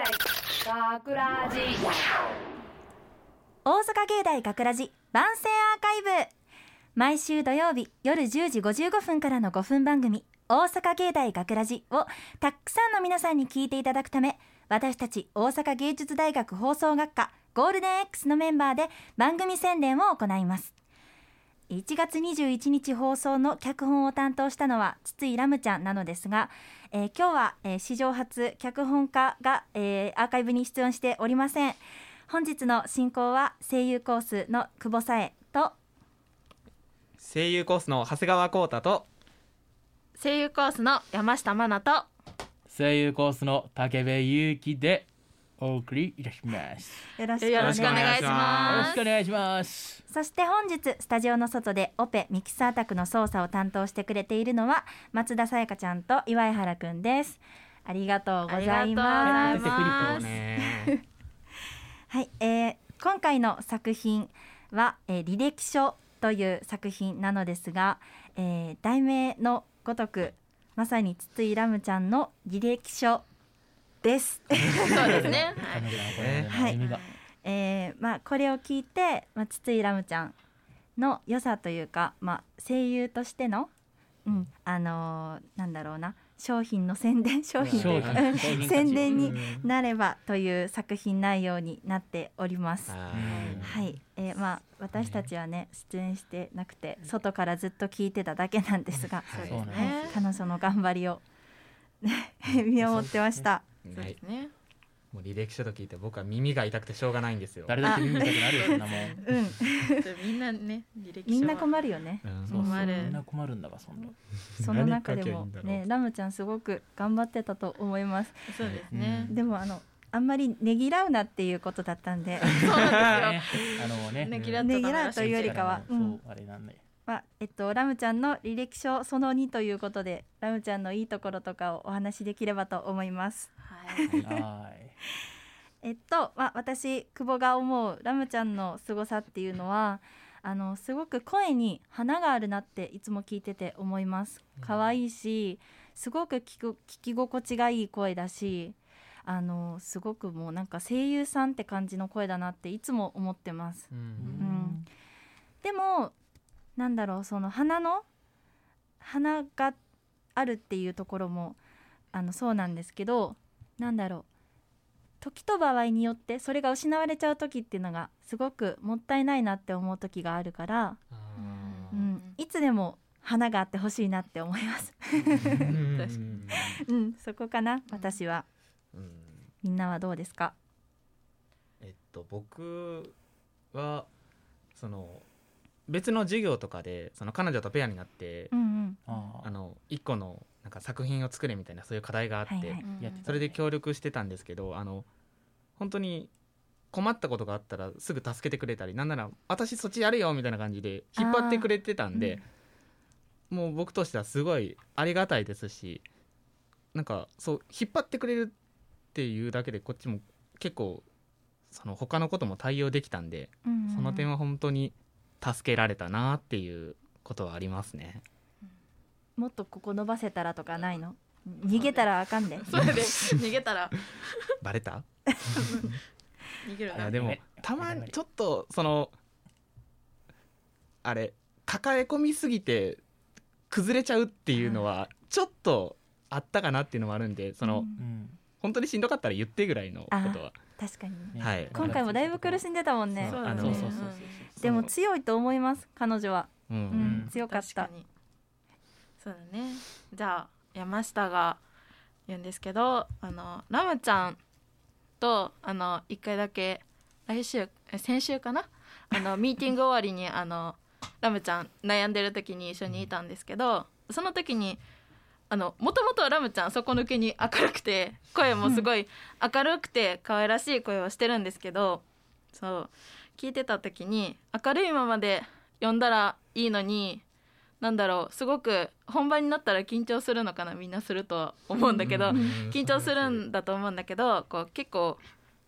大学ラジ。大阪芸大学ラジ番宣アーカイブ。毎週土曜日夜10時55分からの5分番組「大阪芸大学ラジをたくさんの皆さんに聞いていただくため私たち大阪芸術大学放送学科ゴールデン X のメンバーで番組宣伝を行います。1月21日放送の脚本を担当したのは筒井ラムちゃんなのですが、えー今日は、えー史上初脚本家が、えーアーカイブに出演しておりません。本日の進行は声優コースの久保さえと声優コースの長谷川浩太と声優コースの山下真奈と声優コースの竹部祐希でお送りいたします。よろしくお願いしよろますしくお願いします。そして本日スタジオの外でオペミキサー宅の操作を担当してくれているのは松田さやかちゃんと岩井原くんです。ありがとうございありがますとうございます。ねはい、えー今回の作品は、えー履歴書という作品なのですが、えー題名のごとくまさに筒井ラムちゃんの履歴書です。そうですね。はい。えーまあこれを聞いて、まあ、筒井ラムちゃんの良さというか、まあ、声優としての、うん、あのーなんだろうな商品の宣伝商品。というか宣伝にうんなればという作品内容になっております。ははい、えーまあ私たちはね出演してなくて外からずっと聞いてただけなんですが、はい。そうなんですね。彼女の頑張りをね 見守ってました。そうはいですね。もう履歴書と聞いて僕は耳が痛くてしょうがないんですよ。誰だって耳痛くなるよそんなもん。うん、みんなね履歴書みんな困るよね。うん。そうそう。困る。みんな困るんだがそんな。その中でも。ねラムちゃんすごく頑張ってたと思います。そうですね。でもあのあんまりねぎらうなっていうことだったんで、そうなんね。あのね。ねぎらうというよりかは、そう。うん。あれなんだよ。まあえっとラムちゃんの履歴書その2ということでラムちゃんのいいところとかをお話しできればと思います。はい。はえっと、まあ、私久保が思うラムちゃんの凄さっていうのはあのすごく声に花があるなっていつも聞いてて思います。可愛いしすごく聞く聞き心地がいい声だしあのすごくもうなんか声優さんって感じの声だなっていつも思ってます。ういうんん。でもなんだろうその花の花があるっていうところもあのそうなんですけどなんだろう。時と場合によってそれが失われちゃう時っていうのがすごくもったいないなって思う時があるから、うん、いつでも花があってほしいなって思います。うん。うん、そこかな私は。うんみんなはどうですか？えっと僕はその別の授業とかでその彼女とペアになってうんうん。ああの一個のなんか作品を作れみたいなそういう課題があって、はいはい。それで協力してたんですけどあの本当に困ったことがあったらすぐ助けてくれたりなんなら私そっちやるよみたいな感じで引っ張ってくれてたんで、もう僕としてはすごいありがたいですしなんかそう引っ張ってくれるっていうだけでこっちも結構その他のことも対応できたんで、うんうん。その点は本当に助けられたなっていうことはありますね。もっとここ伸ばせたらとかないの？逃げたらあかんで。それで。逃げたら。バレた？逃げるいやでもねたまにちょっとそのあれ抱え込みすぎて崩れちゃうっていうのはちょっとあったかなっていうのもあるんでその、うん。うん本当にしんどかったら言ってぐらいのことは。確かにはい。今回もだいぶ苦しんでたもんね。でも強いと思います彼女は、ううんん強かった。確にそうだね。じゃあ山下が言うんですけどあのラムちゃんとあの一回だけ来週え先週かな？あの ミーティング終わりにあのラムちゃん悩んでる時に一緒にいたんですけどその時にあのもともとラムちゃん底抜けに明るくて声もすごい明るくて可愛らしい声をしてるんですけどそう聞いてた時に明るいままで読んだらいいのになんだろうすごく本番になったら緊張するのかなみんなするとは思うんだけど緊張するんだと思うんだけどこう結構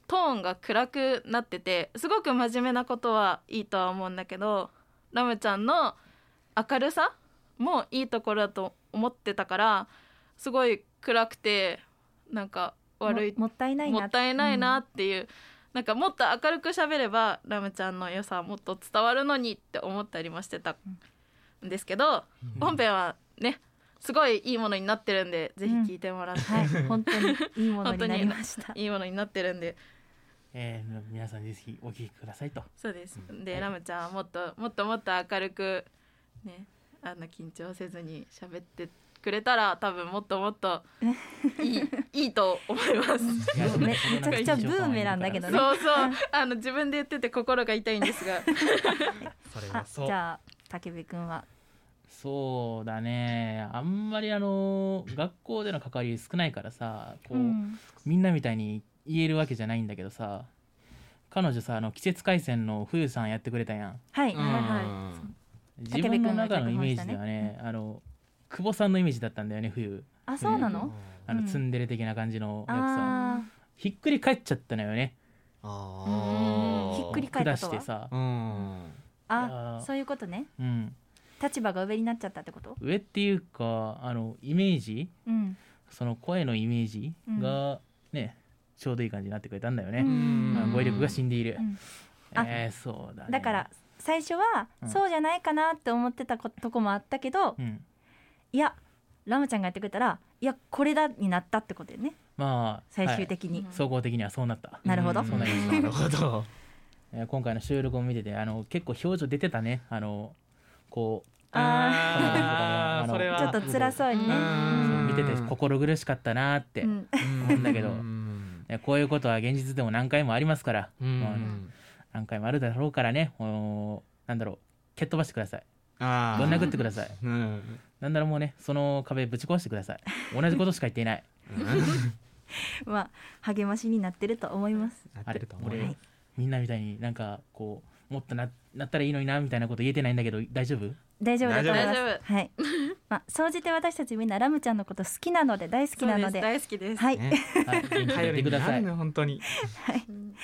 トーンが暗くなっててすごく真面目なことはいいとは思うんだけどラムちゃんの明るさもいいところだと思ってたからすごい暗くてなんか悪いももったいないな。もったいないなっていう、なんかもっと明るく喋ればラムちゃんの良さはもっと伝わるのにって思ったりもしてたんですけど、本編はねすごいいいものになってるんでぜひ聞いてもらって、はい。本当にいいものになりました。いいものになってるんで。えー、皆さんぜひお聞きくださいと。そうです。で、ラムちゃんはもっともっともっと明るくねあの緊張せずに喋ってくれたら多分もっともっと いいいいと思います。めめちゃくちゃブーメランだけどね。そうそう。あの自分で言ってて心が痛いんですが。あそれはそう。じゃあ武部君は？そうだね。あんまりあの学校での関わり少ないからさこう、うん。みんなみたいに言えるわけじゃないんだけどさ彼女さあの季節回線の冬さんやってくれたやん。はい、うん。はいは自分の中のイメージではね。あの久保さんのイメージだったんだよね冬あそうなの、あのうん。ツンデレ的な感じのやつさ、あひっくり返っちゃったのよね。あひっくり返った下とは？してさ。うん。ーあそういうことね。うん。立場が上になっちゃったってこと？上っていうかあのイメージ？うん。その声のイメージがね、ちょうどいい感じになってくれたんだよね、うん。まあ語彙力が死んでいる、うん。あえー、そうだね。だから最初はうん。そうじゃないかなって思ってたことこもあったけど、うん。いやラムちゃんがやってくれたらいやこれだになったってことよね。まあ最終的に、うん。総合的にはそうなった、なるほど。うん。そうなりました。なるほどえー今回の収録を見ててあの結構表情出てたね。あのこうあー。あーそれは。ちょっと辛そうにね、うん。見てて心苦しかったなーって、うん。思うんだけどうん。ねこういうことは現実でも何回もありますから、何回もあるだろうからねなんだろう蹴っ飛ばしてください。ぶん殴ってください。うん。なんだろうもうねその壁ぶち壊してください。同じことしか言っていない。まあ励ましになってると思います。なっあれてると思うよ。俺、はいみんなみたいになんかこうもっとななったらいいのになみたいなこと言えてないんだけど大丈夫？大丈夫だと思います。大丈はい。まあ総じて私たちみんなラムちゃんのこと好きなので大好きそうです。なので大好きです、はい、ね。はい元気にやってください。頼りになるね本当に。う ん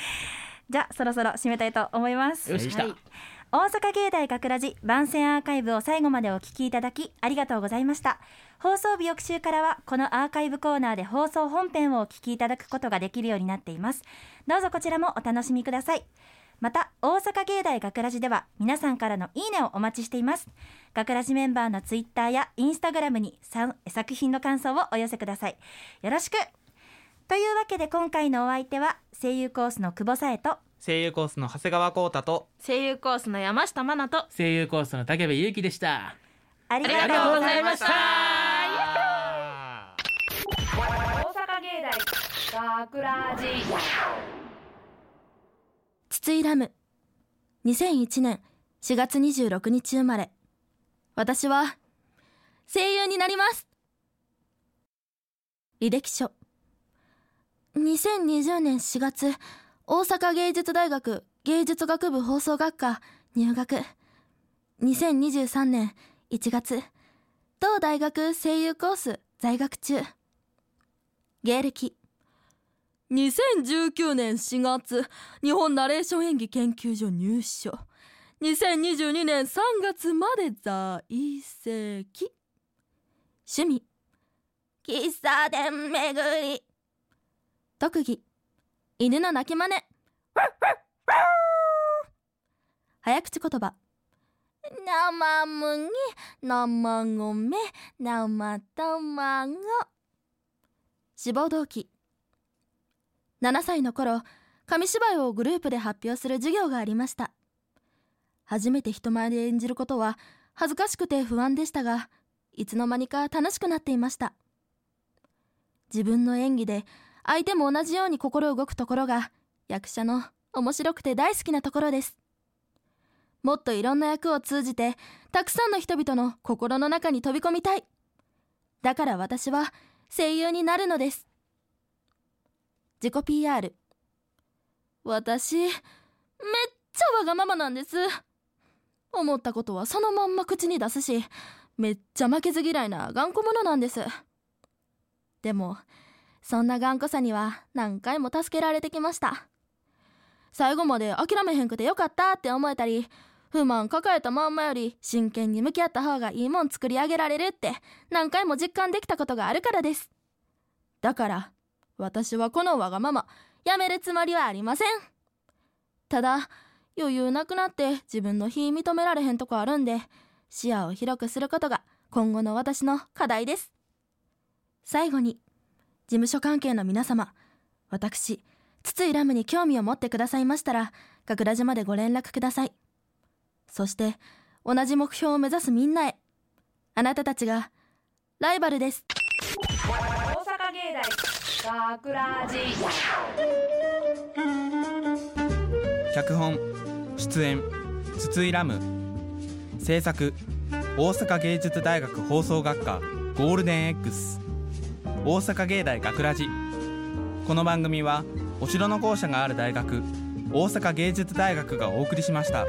じゃあそろそろ締めたいと思います。よし来た、はい大阪芸大学ラジ番宣アーカイブを最後までお聞きいただきありがとうございました。放送日翌週からはこのアーカイブコーナーで放送本編をお聞きいただくことができるようになっています。どうぞこちらもお楽しみください。また大阪芸大学ラジでは皆さんからのいいねをお待ちしています。学ラジメンバーのツイッターやインスタグラムに作品の感想をお寄せください。よろしく。というわけで今回のお相手は声優コースの久保さえと声優コースの長谷川浩太と声優コースの山下真奈と声優コースの武部勇樹でした。ありありがとうございました。大阪芸大学ラジ筒井ラム。2001年4月26日生まれ。私は声優になります。履歴書。2020年4月大阪芸術大学芸術学部放送学科入学。2023年1月。同大学声優コース在学中。芸歴。2019年4月。日本ナレーション演技研究所入所。2022年3月まで在籍。趣味。喫茶店巡り。特技犬の鳴き真似。早口言葉。生麦。生米。生卵。志望動機。7歳の頃紙芝居をグループで発表する授業がありました。初めて人前で演じることは恥ずかしくて不安でしたがいつの間にか楽しくなっていました。自分の演技で相手も同じように心動くところが役者の面白くて大好きなところです。もっといろんな役を通じてたくさんの人々の心の中に飛び込みたい。だから私は声優になるのです。自己 PR 私めっちゃわがままなんです。思ったことはそのまんま口に出すしめっちゃ負けず嫌いな頑固者なんです。でもそんな頑固さには何回も助けられてきました。最後まで諦めへんくてよかったって思えたり不満抱えたまんまより真剣に向き合った方がいいもん作り上げられるって何回も実感できたことがあるからです。だから私はこのわがままやめるつもりはありません。ただ余裕なくなって自分の非認められへんとこあるんで視野を広くすることが今後の私の課題です。最後に事務所関係の皆様私筒井ラムに興味を持ってくださいましたら学ラジまでご連絡ください。そして同じ目標を目指すみんなへあなたたちがライバルです。大阪芸大学ラジ脚本出演筒井ラム。制作大阪芸術大学放送学科ゴールデン X 大阪芸大学ラジこの番組はお城の校舎がある大学大阪芸術大学がお送りしました。